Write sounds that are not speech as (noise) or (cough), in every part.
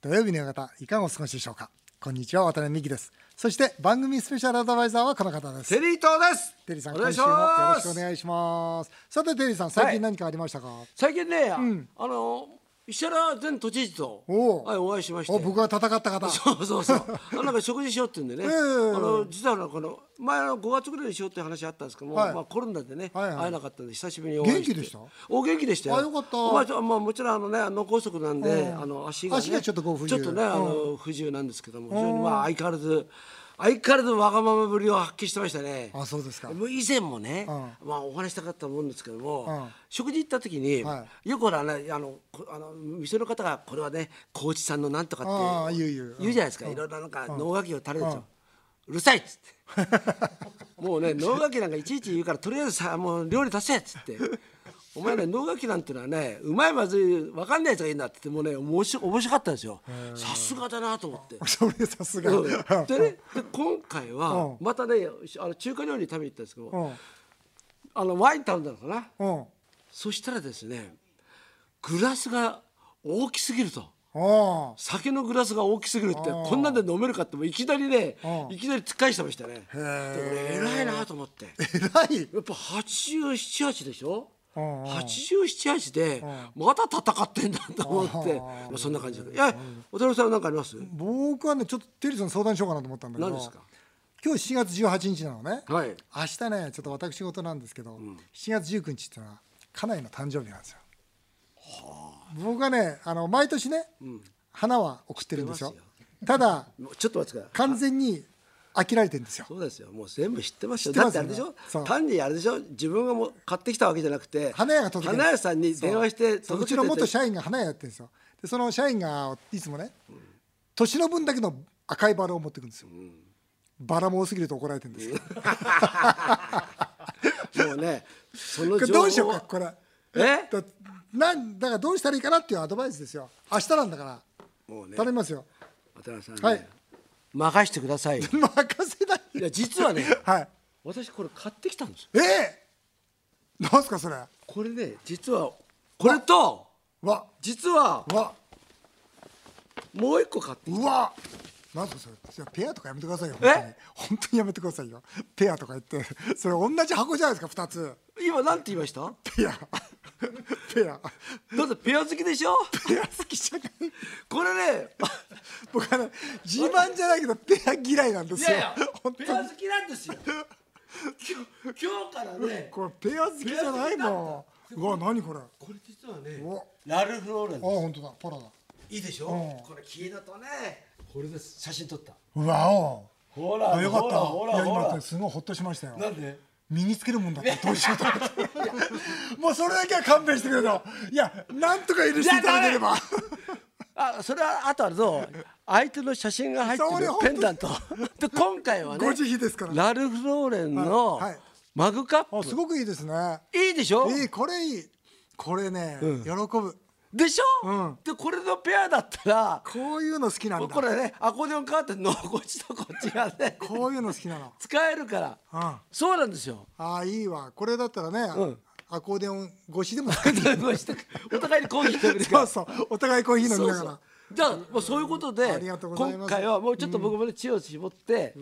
土曜日の夕方いかがお過ごしでしょうか？こんにちは渡辺美希です。そして番組スペシャルアドバイザーはこの方です。テリー東です。テリーさん今週もよろしくお願いします。さてテリーさん最はい。近何かありましたか、最近ね、あの石原前都知事と。おう。はい、お会いしまして。お僕が戦った方。そうそうそう。(laughs) あなんか食事しようって言うんでね、ええ。あの実はこの前の5月ぐらいにしようって話あったんですけども、はい。まあ、コロナでね、はいはい。会えなかったんで久しぶりにお会いして。元気でした？お元気でしたよ。あよかった。まあまあ、もちろんあのね脳梗塞なんで、うん。あの足が、ね、足がちょっとこう不自由。ちょっとねあの、不自由なんですけども非常にまあ相変わらず相変わらずわがままぶりを発揮してましたね。あそうですか。もう以前もね、うまあお話したかったもんですけども、うん。食事行った時に、はよくほらねあのこあの店の方がこれはね高知産のなんとかって言う言う。言うじゃないですか、いろいろなんか能書きを垂れるんですよ、うるさいっつって。(laughs) もうね能書きなんかいちいち言うからとりあえずさもう料理足せっつって。お前ね (laughs) 能書きなんてのはねうまいまずい分かんないやつがいいんだって言ってもうね面白面白かったんですよ。さすがだなと思って。(laughs) それさすが、うん。でねで今回はうん。またねあの中華料理食べに行ったんですけどうん。あのワイン頼んだのかな？うん。そしたらですねグラスが大きすぎると。あ酒のグラスが大きすぎるってこんなんで飲めるかってもういきなりねうん。いきなり突っ返してましたね。偉いなと思って。偉い。っぱ878でしょ？うんうん。878でまだ戦ってんだと思って。まあそんな感じでいや渡辺さん何かあります？僕はねちょっとテリーさんに相談しようかなと思ったんだけど。何ですか？今日7月18日なのね、はい。明日ねちょっと私事なんですけど、7月19日っていうのは家内の誕生日なんですよ。僕はねあの毎年ね、花は送ってるんですよ。ただちょっと待ってください。完全に飽きられてるんですよ。そうですよ。もう全部知ってますよ。だってあれでしょ？単にあれでしょ？自分がもう買ってきたわけじゃなくて花屋が届ける。花屋さんに電話してそう。うちの元社員が花屋やってるんですよ。でその社員がいつもね年の分だけの赤いバラを持ってくるんですよ、バラも多すぎると怒られてるんですよ、(laughs) もうねそのどうしようかこれ。え？だなんだからどうしたらいいかなっていうアドバイスですよ。明日なんだから。もうね。頼みますよ。渡辺さんね、はい任してください。よ (laughs) 任せないいや実はねはい。私これ買ってきたんですよ。ええ。なんすかそれ。これね実はこれとわ。実はわ。もう一個買ってきうわ。なんすかそれ。ペアとかやめてくださいよ。え？本当に。本当にやめてくださいよ。ペアとか言って。それ同じ箱じゃないですか二つ。た今なんて言いました？ペアペア。だってペア好きでしょ？ペア好きじゃない。これね。僕はね自慢じゃないけどペア嫌いなんですよ。いやいや本当に。ペア好きなんですよ。今日今日からね。これペア好きじゃないもんうわ何これ。あこれ実はねラルフローレンです本当だパラだ。いいでしょ、うん。これ黄色とねこれです。写真撮った。うわお。ほらあよかった。ほらほらいやほら。今すごいほっとしましたよ。なんで？身につけるもんだったらどうしようと思って。もうそれだけは勘弁してくれといやなんとか許していただければ。あそれはあとはどう相手の写真が入ってるペンダント。で今回はねご慈悲ですから。ラルフローレンのマグカッあすごくいいですね。プいいでしょ？いいこれいい。これね、喜ぶでしょ、うん。でこれのペアだったらこういうの好きなんだ。これねアコーディオン変わってんのこっちとこっちがねこういうの好きなの。使えるから。うん。あそうなんですよ。あいいわ。これだったらね、ん。アコーディオン越しでも。お互いにコーヒー食べるから。(laughs) そうそう。お互いコーヒー飲みながらじゃあもうそういうことでありがとうございます。今回はもうちょっと僕もね知恵を絞って、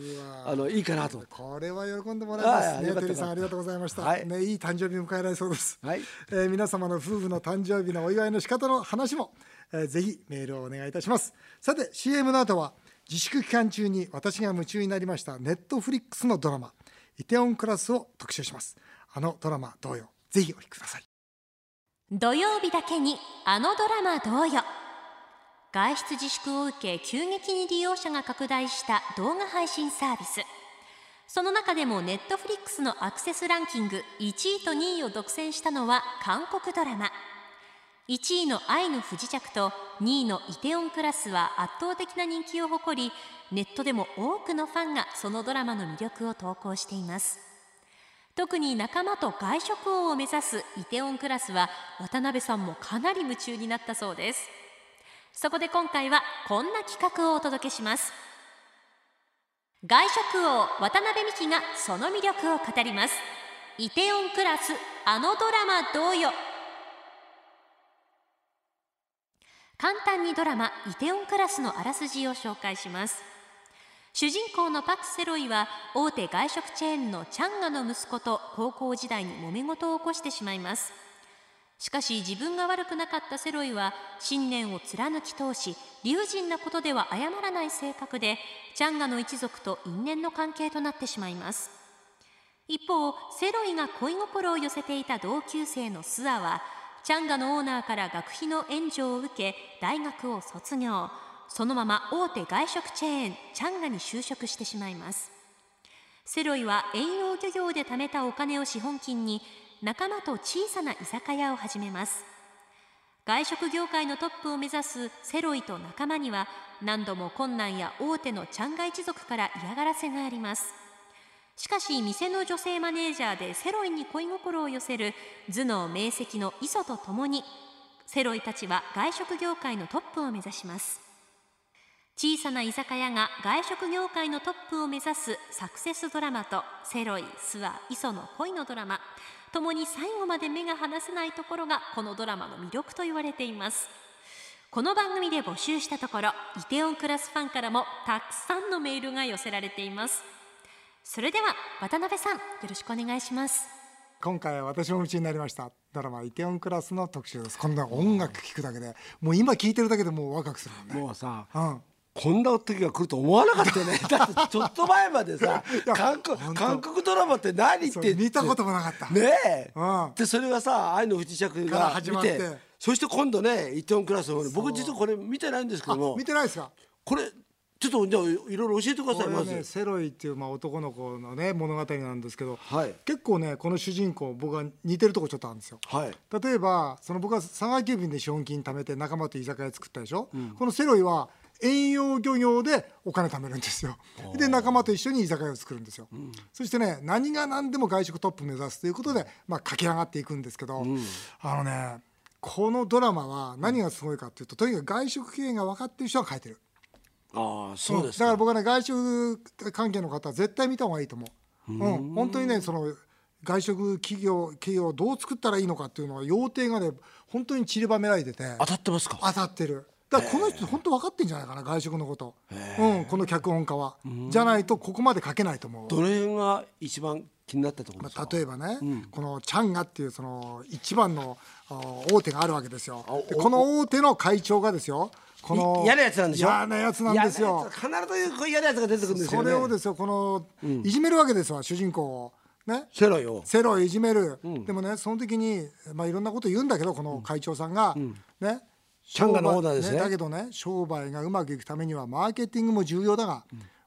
わあのいいかなと思って。これは喜んでもらいますね。テリーさんありがとうございました、はい。ねいい誕生日迎えられそうです、はい。えー皆様の夫婦の誕生日のお祝いの仕方の話も、えーぜひメールをお願いいたします。さて CM の後は自粛期間中に私が夢中になりましたネットフリックスのドラマイテオンクラスを特集します。あのドラマ同様ぜひお聞きください。土曜日だけにあのドラマ同様外出自粛を受け急激に利用者が拡大した動画配信サービス。その中でもネットフリックスのアクセスランキング1位と2位を独占したのは韓国ドラマ。1位の愛の不時着と2位のイテオンクラスは圧倒的な人気を誇りネットでも多くのファンがそのドラマの魅力を投稿しています。特に仲間と外食王を目指すイテオンクラスは渡辺さんもかなり夢中になったそうです。そこで今回はこんな企画をお届けします。外食王渡辺美希がその魅力を語ります。イテオンクラスあのドラマ同様。簡単にドラマイテオンクラスのあらすじを紹介します。主人公のパク・セロイは大手外食チェーンのチャンガの息子と高校時代に揉め事を起こしてしまいます。しかし自分が悪くなかったセロイは信念を貫き通し理不尽なことでは謝らない性格でチャンガの一族と因縁の関係となってしまいます。一方セロイが恋心を寄せていた同級生のスアはチャンガのオーナーから学費の援助を受け大学を卒業。そのまま大手外食チェーンチャンガに就職してしまいます。セロイは遠洋漁業で貯めたお金を資本金に仲間と小さな居酒屋を始めます。外食業界のトップを目指すセロイと仲間には何度も困難や大手のチャンガ一族から嫌がらせがあります。しかし店の女性マネージャーでセロイに恋心を寄せる頭脳明晰の磯と共にセロイたちは外食業界のトップを目指します。小さな居酒屋が外食業界のトップを目指すサクセスドラマとセロイ、スワ、磯の恋のドラマ。共に最後まで目が離せないところがこのドラマの魅力と言われています。この番組で募集したところイテオンクラスファンからもたくさんのメールが寄せられています。それでは渡辺さんよろしくお願いします。今回は私も夢中になりました。ドラマイテオンクラスの特集です。こんな音楽聴くだけでもう今聴いてるだけでもうワクワクするもんね。もうさうんこんな時が来ると思わなかったよね。(laughs) だってちょっと前までさや韓国韓国ドラマって何って見たこともなかった。ねえ、うん。でそれがさ愛の不時着が見始まって。てそして今度ねイテウォンクラスの僕実はこれ見てないんですけあども。見てないですか？これちょっとじゃあいろいろ教えてくださいまず、セロイっていうまあ男の子のね物語なんですけど、はい。結構ねこの主人公僕は似てるとこちょっとあるんですよ。はい。例えばその僕は佐川急便で資本金貯めて仲間と居酒屋作ったでしょ、このセロイは遠洋漁業でお金貯めるんですよ。で仲間と一緒に居酒屋を作るんですよ、そしてね何が何でも外食トップ目指すということで、まあ、駆け上がっていくんですけど、あのねこのドラマは何がすごいかっていうととにかく外食経営が分かってる人が書いてる。ああそうですか、だから僕はね外食関係の方は絶対見た方がいいと思う。うん、本当にねその外食企業企業をどう作ったらいいのかっていうのは要点がね本当に散りばめられてて。当たってますか？当たってる。だからこの人本当分かってんじゃないかな外食のこと、うん、この脚本家は。じゃないとここまで書けないと思う。どの辺が一番気になったところですか、例えばね、このチャンガっていうその一番のあ大手があるわけですよ。でこの大手の会長がですよ。このい嫌なやつなんでしょ？嫌なやつなんですよ。必ずこう嫌なやつが出てくるんですよそねれをですよこの、いじめるわけですわ主人公を。ね？セロよ。セロをいじめる、でもねその時に、まあ、いろんなこと言うんだけどこの会長さんが、ね？チャンガのオーナーですね。だけどね商売がうまくいくためにはマーケティングも重要だが、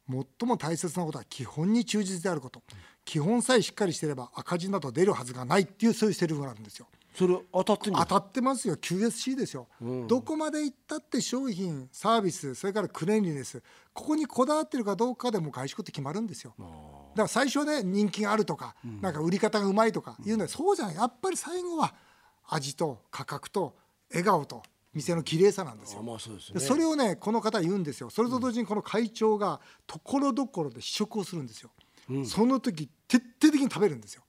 最も大切なことは基本に忠実であること。基本さえしっかりしていれば赤字など出るはずがないっていうそういうセリフがあるんですよ。それ当たって当たってますよ。QSC ですよ、どこまで行ったって商品サービスそれからクレンリネスここにこだわってるかどうかでも外食って決まるんですよ。だから最初はね人気があるとか、なんか売り方がうまいとか言うのはそうじゃない。やっぱり最後は味と価格と笑顔と店の綺麗さなんですよ。あまあそうですね。でそれをねこの方は言うんですよ。それと同時にこの会長がところどころで試食をするんですよ、その時徹底的に食べるんですよ、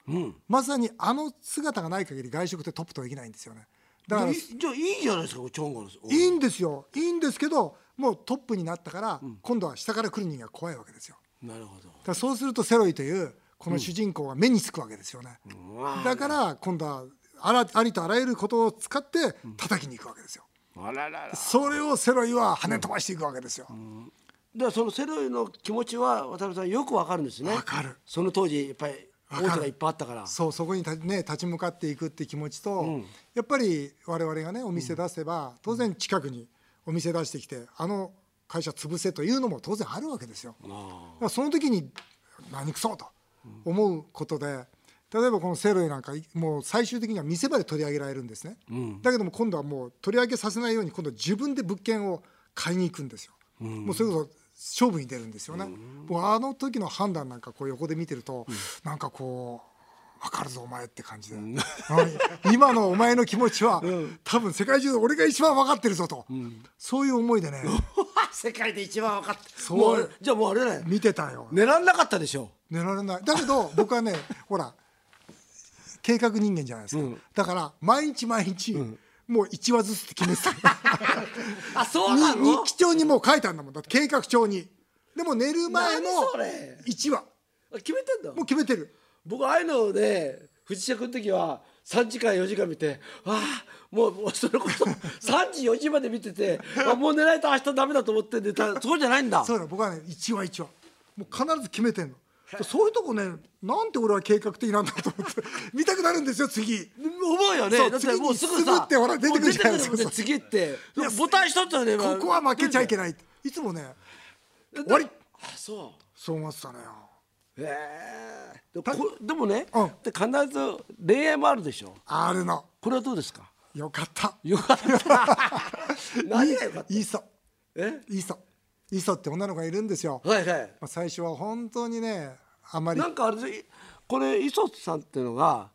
まさにあの姿がない限り外食ってトップとはできないんですよね。だからいじゃあいいじゃないですかチョンガの。いいんですよ。いいんですけどもうトップになったから、今度は下から来る人間が怖いわけですよ。なるほど。だからそうするとセロイというこの主人公が目につくわけですよね、だから今度はあらありとあらゆることを使って叩きに行くわけですよ、それをセロイは跳ね飛ばしていくわけですよ、だからそのセロイの気持ちは渡辺さんよくわかるんですね。わかる。その当時やっぱり大手がいっぱいあったから。そうそこにた、ね、立ち向かっていくって気持ちと、やっぱり我々がねお店出せば、当然近くにお店出してきてあの会社潰せというのも当然あるわけですよ。だからその時に何くそと思うことで例えばこのセロイなんかもう最終的には店まで取り上げられるんですね、だけども今度はもう取り上げさせないように今度は自分で物件を買いに行くんですよ、もうそれこそ勝負に出るんですよね、もうあの時の判断なんかこう横で見てると、なんかこう分かるぞお前って感じで、うん。(laughs) 今のお前の気持ちは、多分世界中で俺が一番分かってるぞと、そういう思いでね。(laughs) 世界で一番分かってそう。じゃあもうあれね。見てたよ。狙わなかったでしょ。寝られない。だけど僕はねほら計画人間じゃないですか、だから毎日毎日、もう1話ずつって決めてた。(laughs) あそうなにの日記帳にもう書いてあるんだもん。だって計画帳に。でも寝る前の何それ？1話。決めてんだ？もう決めてる。僕ああいうので藤尺の時は3時間4時間見てああもうもうそれこそ3 (laughs) 時4時まで見ててあもう寝ないと明日ダメだと思って寝たそうじゃないんだ。そうだ僕はね1話1話。もう必ず決めてんのそういうとこねなんて俺は計画的なんだと思って見たくなるんですよ次。思うよね。そうだってもうすぐさってほら出てくるじゃないですか。次って。いやボタン一つはねここは負けちゃいけない。ないいつもね終わり。あそう。そう思ってたのよ。へえでこでもね、うん。で必ず恋愛もあるでしょ。あるの。これはどうですか？よかった。よかった。(laughs) 何がよかった？いいそえ？いいそいいそって女の子がいるんですよ、はいはい。まあ、最初は本当にねあんまり。なんかあれでこれ磯津さんっていうのが、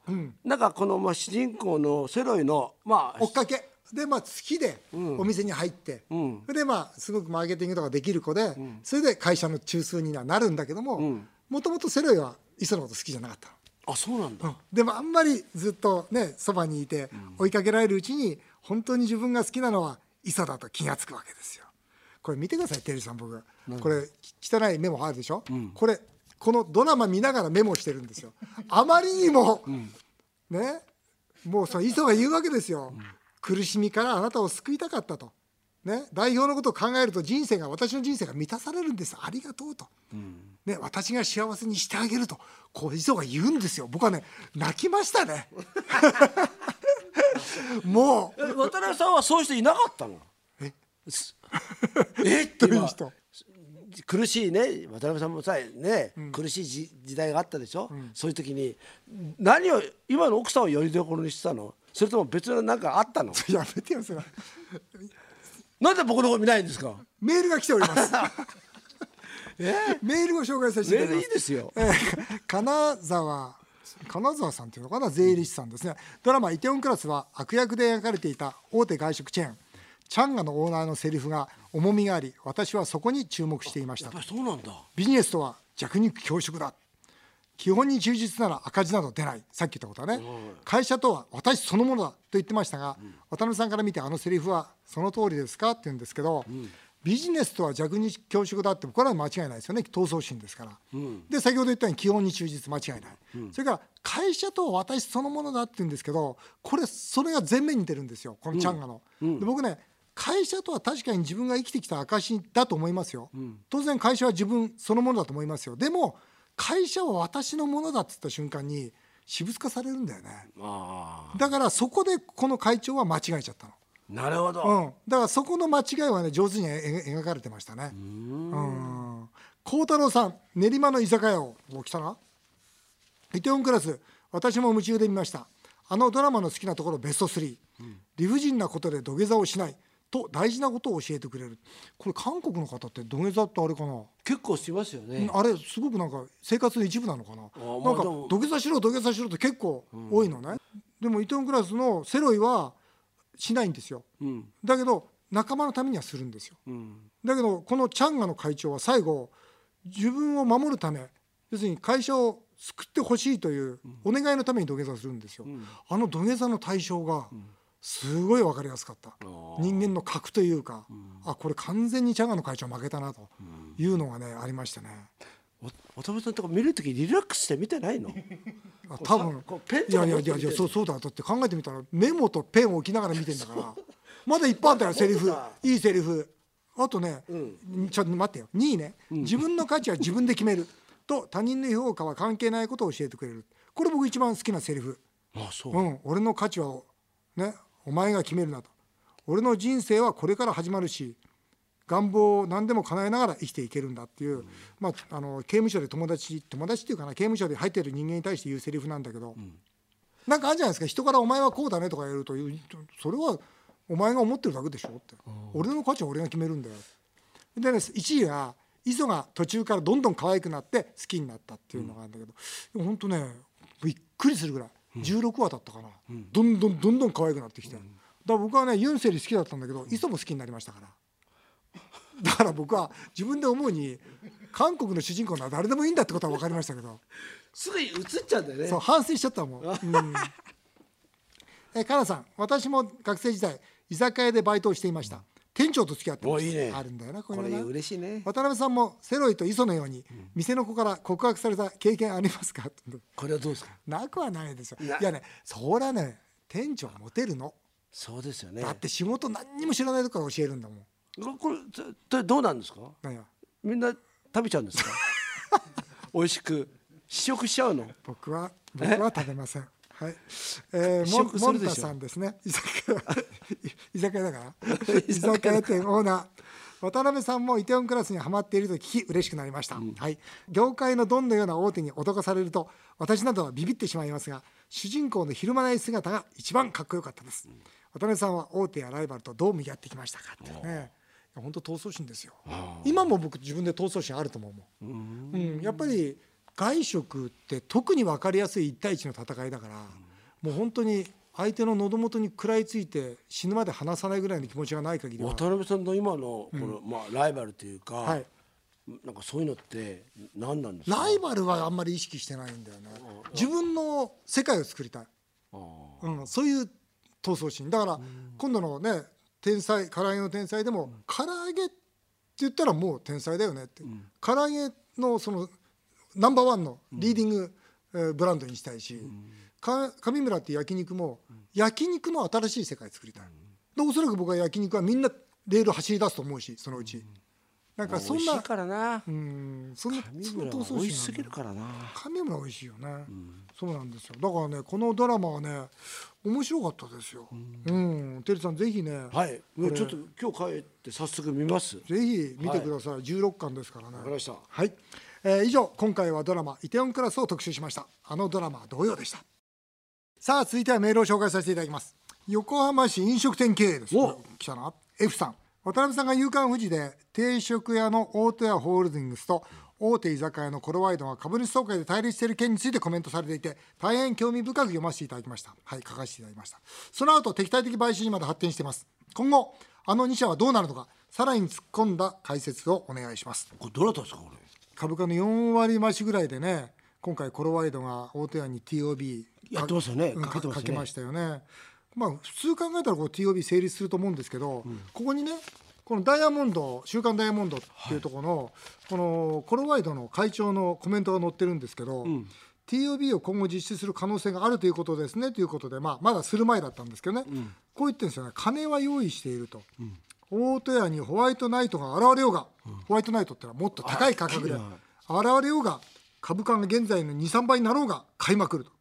なんかこのまあ主人公のセロイのまあ追っかけ。でまあ好きでお店に入って、ん。それでまあすごくマーケティングとかできる子で、それで会社の中枢にはなるんだけどももともとセロイは磯のこと好きじゃなかったの。あそうなんだ、でもあんまりずっとねそばにいて追いかけられるうちに本当に自分が好きなのは磯だと気が付くわけですよ。これ見てくださいテリーさん僕。これ汚いメモあるでしょ、これこのドラマ見ながらメモしてるんですよ。あまりにも、ねもうその磯が言うわけですよ、苦しみからあなたを救いたかったと。ね、代表のことを考えると人生が私の人生が満たされるんです。ありがとうと、ね、私が幸せにしてあげると。こう磯が言うんですよ。僕はね泣きましたね。(laughs) もう。え渡辺さんはそういう人いなかったの？(laughs) え？って今どういう人？苦しいね。渡辺さんもさね、苦しい時時代があったでしょ、そういう時に何を今の奥さんをよりどころにしてたの？それとも別の何かあったの？(laughs) やめてよそれ。なんで僕の方見ないんですか？メールが来ております。(laughs) メールを紹介させていただきます。いですよ。えー金沢金沢さんっていうのかな？税理士さんですね。ドラマ「イテウォンクラス」は悪役で描かれていた大手外食チェーンチャンガのオーナーのセリフが重みがあり私はそこに注目していました。やっぱりそうなんだ。ビジネスとは弱肉強食だ。基本に忠実なら赤字など出ない。さっき言ったことはね、会社とは私そのものだと言ってましたが、渡辺さんから見てあのセリフはその通りですかって言うんですけど、ビジネスとは弱肉強食だってこれは間違いないですよね。闘争心ですから、で先ほど言ったように基本に忠実間違いない、それから会社とは私そのものだって言うんですけどこれそれが前面に出るんですよ。このチャンガの、で僕ね会社とは確かに自分が生きてきた証だと思いますよ、当然会社は自分そのものだと思いますよ。でも会社は私のものだって言った瞬間に私物化されるんだよね。あだからそこでこの会長は間違えちゃったの。あなるほど、うん、だからそこの間違いはね上手にえ描かれてましたね。うん。孝太郎さん練馬の居酒屋をお来たな。イテウォンクラス私も夢中で見ました。あのドラマの好きなところベスト3、理不尽なことで土下座をしないと大事なことを教えてくれる。これ韓国の方って土下座ってあれかな？結構しますよね、あれすごくなんか生活の一部なのかな？あなんか土下座しろ土下座しろって結構多いのね、でもイテウォンクラスのセロイはしないんですよ。うん。だけど仲間のためにはするんですよ。うん。だけどこのチャンガの会長は最後自分を守るため要するに会社を救ってほしいというお願いのために土下座するんですよ、あの土下座の対象がすごい分かりやすかった、人間の格というか、あこれ完全にチャンガの会長負けたなというのがねありましたね。お渡辺さんとか見るときリラックスして見てないの？(laughs) あ多分。いやいやいやいやそうそうだだって考えてみたらメモとペンを置きながら見てんだから。まだいっぱいあったよセリフ。いいセリフ。あとね、ちょっと待ってよ。2位ね、自分の価値は自分で決める。と他人の評価は関係ないことを教えてくれる。これ僕一番好きなセリフ。あそう、うん、俺の価値はねお前が決めるなと。俺の人生はこれから始まるし願望を何でも叶えながら生きていけるんだっていう、まあ、あの刑務所で友達友達っていうかな刑務所で入ってる人間に対して言うセリフなんだけど、なんかあるじゃないですか。人から「お前はこうだね」とか言われるとそれはお前が思ってるだけでしょって、俺の価値は俺が決めるんだよ。でね1位が磯が途中からどんどん可愛くなって好きになったっていうのがあるんだけど、でも本当ねびっくりするぐらい16話だったかな、どんどんどんどん可愛くなってきて、だから僕はねユンセリ好きだったんだけど磯も好きになりましたから。(laughs) だから僕は自分で思うに韓国の主人公なら誰でもいいんだってことは分かりましたけど。すぐに映っちゃうんだよね。そう反省しちゃったもん、(laughs) うん。えー、かなさん私も学生時代居酒屋でバイトをしていました、店長と付き合ってまいいね。あるんだよなここれれな嬉しいね。渡辺さんもセロイと磯のように店の子から告白された経験ありますか？(laughs) これはどうですか？なくはないですよないやねそりゃね店長はモテるの。そうですよね。だって仕事何にも知らないとこから教えるんだもん。ここれそどうなんですか？みんな食べちゃうんですか？(laughs) 美味しく試食しちゃうの？僕は僕は食べません。はい、えー、試モンモンタさんですね。居酒屋居酒屋だから。(laughs) 居酒屋店オーナー。渡辺さんもイテオンクラスにはまっていると聞き嬉しくなりました、はい、業界のドンのような大手に脅かされると私などはビビってしまいますが主人公のひるまない姿が一番かっこよかったです。渡辺さんは大手やライバルとどう向き合ってきましたかってね。本当闘争心ですよ。今も僕自分で闘争心あると思うもん。うん、やっぱり外食って特に分かりやすい1対1の戦いだから、もう本当に相手の喉元に食らいついて死ぬまで離さないぐらいの気持ちがない限りは、渡辺さんの今のこの、まあライバルというか、はい、なんかそういうのって何なんですか？ライバルはあんまり意識してないんだよね。自分の世界を作りたい、あうん、そういう闘争心。だから今度のね天才唐揚げの天才でも、唐揚げって言ったらもう天才だよねって、唐揚げのそのナンバーワンのリーディング、えーブランドにしたいし、か上村って焼肉も、焼肉の新しい世界作りたい、でおそらく僕は焼肉はみんなレール走り出すと思うしそのうち、なんかそんなからな。うんそんな上その村は闘争心美味しすぎるからな。上村美味しいよね、そうなんですよ。だからねこのドラマはね面白かったですよ。うん。てるさんぜひね、はい。ちょっと今日帰って早速見ます。ぜひ見てください、16巻ですからね。わかりました。はい、えー以上今回はドラマ「イテオンクラス」を特集しました。あのドラマは同様でしたさあ続いてはメールを紹介させていただきます。横浜市飲食店経営です。お。来たな。F さん。渡辺さんが夕刊富士で定食屋の大戸屋ホールディングスと大手居酒屋のコロワイドが株主総会で対立している件についてコメントされていて大変興味深く読ませていただきましたはい書かせていただきました。その後敵対的買収にまで発展しています。今後あの2社はどうなるのかさらに突っ込んだ解説をお願いします。これどなたですかこれ？株価の4割増しぐらいでね今回コロワイドが大手屋に TOB やってますよね。うんかけね。かけましたよね。まあ普通考えたらこう TOB 成立すると思うんですけど、ここにねこのダイヤモンド週刊ダイヤモンドってい。うところの、このコロワイドの会長のコメントが載ってるんですけど、TOB を今後実施する可能性があるということですねということで、まあ、まだする前だったんですけどね、こう言ってるんですよね。金は用意していると、大戸屋にホワイトナイトが現れようが、ホワイトナイトってのはもっと高い価格で現れようが株価が現在の23倍になろうが買いまくると。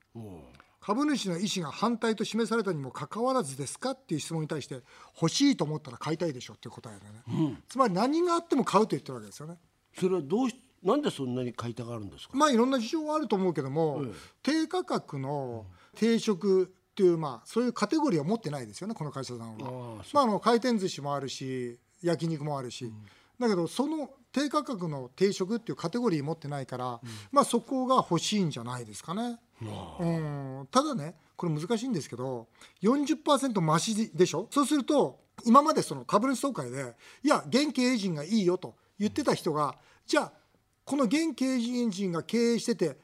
株主の意思が反対と示されたにもかかわらずですかっていう質問に対して欲しいと思ったら買いたいでしょっていう答えでね、つまり何があっても買うと言ってるわけですよね。それはどうしなんでそんなに買いたがるんですか？まあいろんな事情はあると思うけども、低価格の定食っていうまあそういうカテゴリーを持ってないですよねこの会社さんは。まああの回転寿司もあるし焼肉もあるし、だけどその低価格の定食っていうカテゴリー持ってないから、まあそこが欲しいんじゃないですかね。うん。ただねこれ難しいんですけど40%増しでしょ？そうすると今までその株主総会でいや現経営陣がいいよと言ってた人がじゃあこの現経営陣が経営してて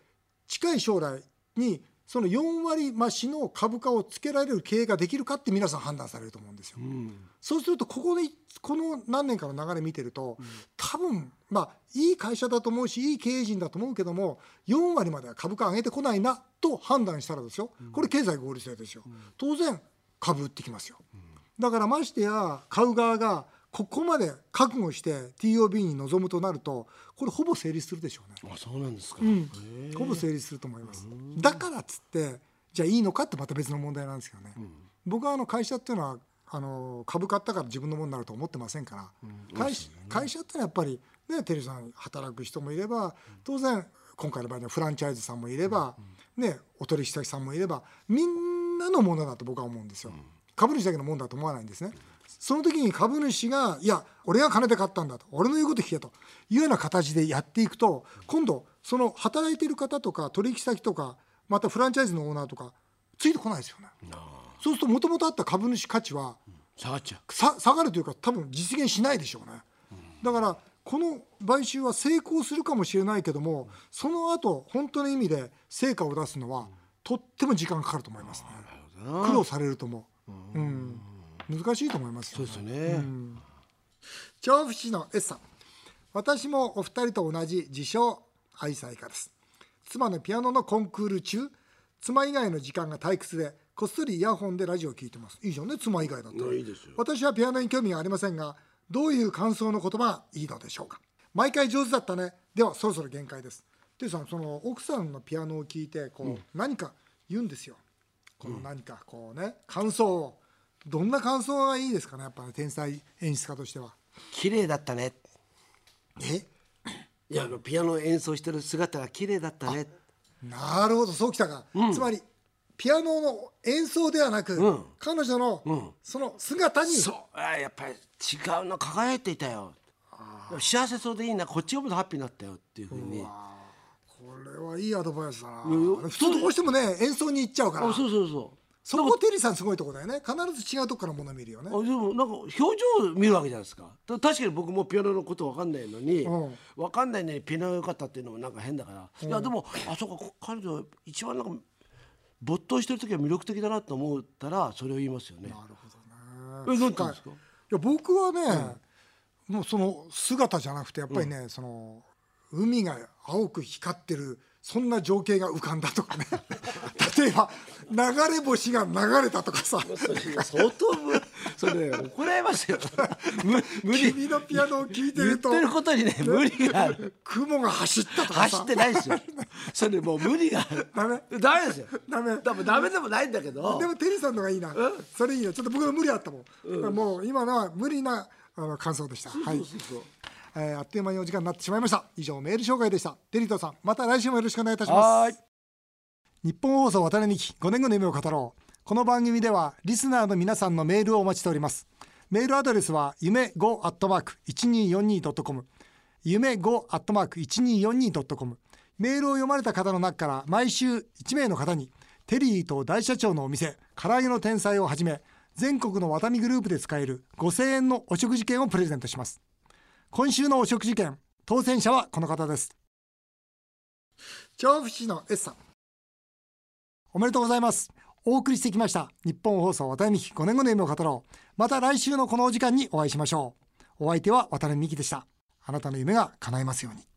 近い将来にその4割増しの株価をつけられる経営ができるかって皆さん判断されると思うんですよ。そうするとここでこの何年かの流れ見てると多分まあいい会社だと思うしいい経営陣だと思うけども4割までは株価上げてこないなと判断したらですよ。これ経済合理性ですよ。当然株売ってきますよ。だからましてや買う側がここまで覚悟して TOB に臨むとなるとこれほぼ成立するでしょうね。あそうなんですか、うん、ほぼ成立すると思います。だからっつってじゃあいいのかってまた別の問題なんですけどね。僕はあの会社っていうのはあの株買ったから自分のものになると思ってませんから、会社会社ってのはやっぱりねテレビさん働く人もいれば当然今回の場合にはフランチャイズさんもいれば、ねお取引先さんもいればみんなのものだと僕は思うんですよ。株主だけのものだと思わないんですね。その時に株主が「いや俺が金で買ったんだ」と「俺の言うこと聞け」というような形でやっていくと今度その働いている方とか取引先とかまたフランチャイズのオーナーとかついてこないですよね。そうするともともとあった株主価値は下がっちゃうさ下がるというか多分実現しないでしょうね。だからこの買収は成功するかもしれないけどもその後本当の意味で成果を出すのはとっても時間かかると思いますね。な苦労されると思う、うん、難しいと思いますよそうですよね、調布市の S さん。私もお二人と同じ自称愛妻家です。妻のピアノのコンクール中妻以外の時間が退屈でこっそりイヤホンでラジオを聞いてます。いいじゃんね妻以外だったら。いいですよ。私はピアノに興味がありませんがどういう感想の言葉がいいのでしょうか。毎回上手だったね。ではそろそろ限界です。てさんその奥さんのピアノを聞いてこう、何か言うんですよ。この何かこうね感想をどんな感想がいいですかねやっぱり天才演出家としては。綺麗だったね。え？いやピアノ演奏してる姿が綺麗だったね。なるほど。そうきたか、つまりピアノの演奏ではなく、ん。彼女のその姿に、そう。あやっぱり違うの輝いていたよ。幸せそうでいいな。こっちがもっとハッピーになったよっていうふうに。これはいいアドバイスだな。普通どうしてもね演奏に行っちゃうから。あそうそうそうそこテリーさんすごいとこだよね。必ず違うとこからもの見るよね。あでもなんか表情を見るわけじゃないですか。だ確かに僕もピアノのことわかんないのに、うん。わかんないのにピアノが良かったっていうのもなんか変だから、いやでもあそうか彼女一番なんか没頭してる時は魅力的だなと思ったらそれを言いますよね。なるほどねえなんて言うんですか？いや僕はね、もうその姿じゃなくてやっぱりね、その海が青く光ってるそんな情景が浮かんだとかね。(laughs) 例えば流れ星が流れたとかさ。相当むそれ怒られますよ。(laughs) む無理君のピアノを聴いて言っるとてることにね無理がある。雲が走ったとかさ。走ってないですよ。それもう無理がある。ダメ。ダメですよ。ダメ。多分ダメでもないんだけど。でもテリーさんのがいいな、それいいなちょっと僕の無理あったもん、もう今のは無理なあの感想でした。はいえーあっという間にお時間になってしまいました。以上メール紹介でした。テリートさんまた来週もよろしくお願いいたします。日本放送渡辺美希5年後の夢を語ろう。この番組ではリスナーの皆さんのメールをお待ちしております。メールアドレスは夢 5-1242.com 夢 5-1242.com メールを読まれた方の中から毎週1名の方にテリーと大社長のお店唐揚げの天才をはじめ全国のワタミグループで使える5000円のお食事券をプレゼントします今週のお食事券当選者はこの方です。調布市の S さん。おめでとうございます。お送りしてきました。日本放送渡辺美希5年後の夢を語ろう。また来週のこのお時間にお会いしましょう。お相手は渡辺美希でした。あなたの夢が叶いますように。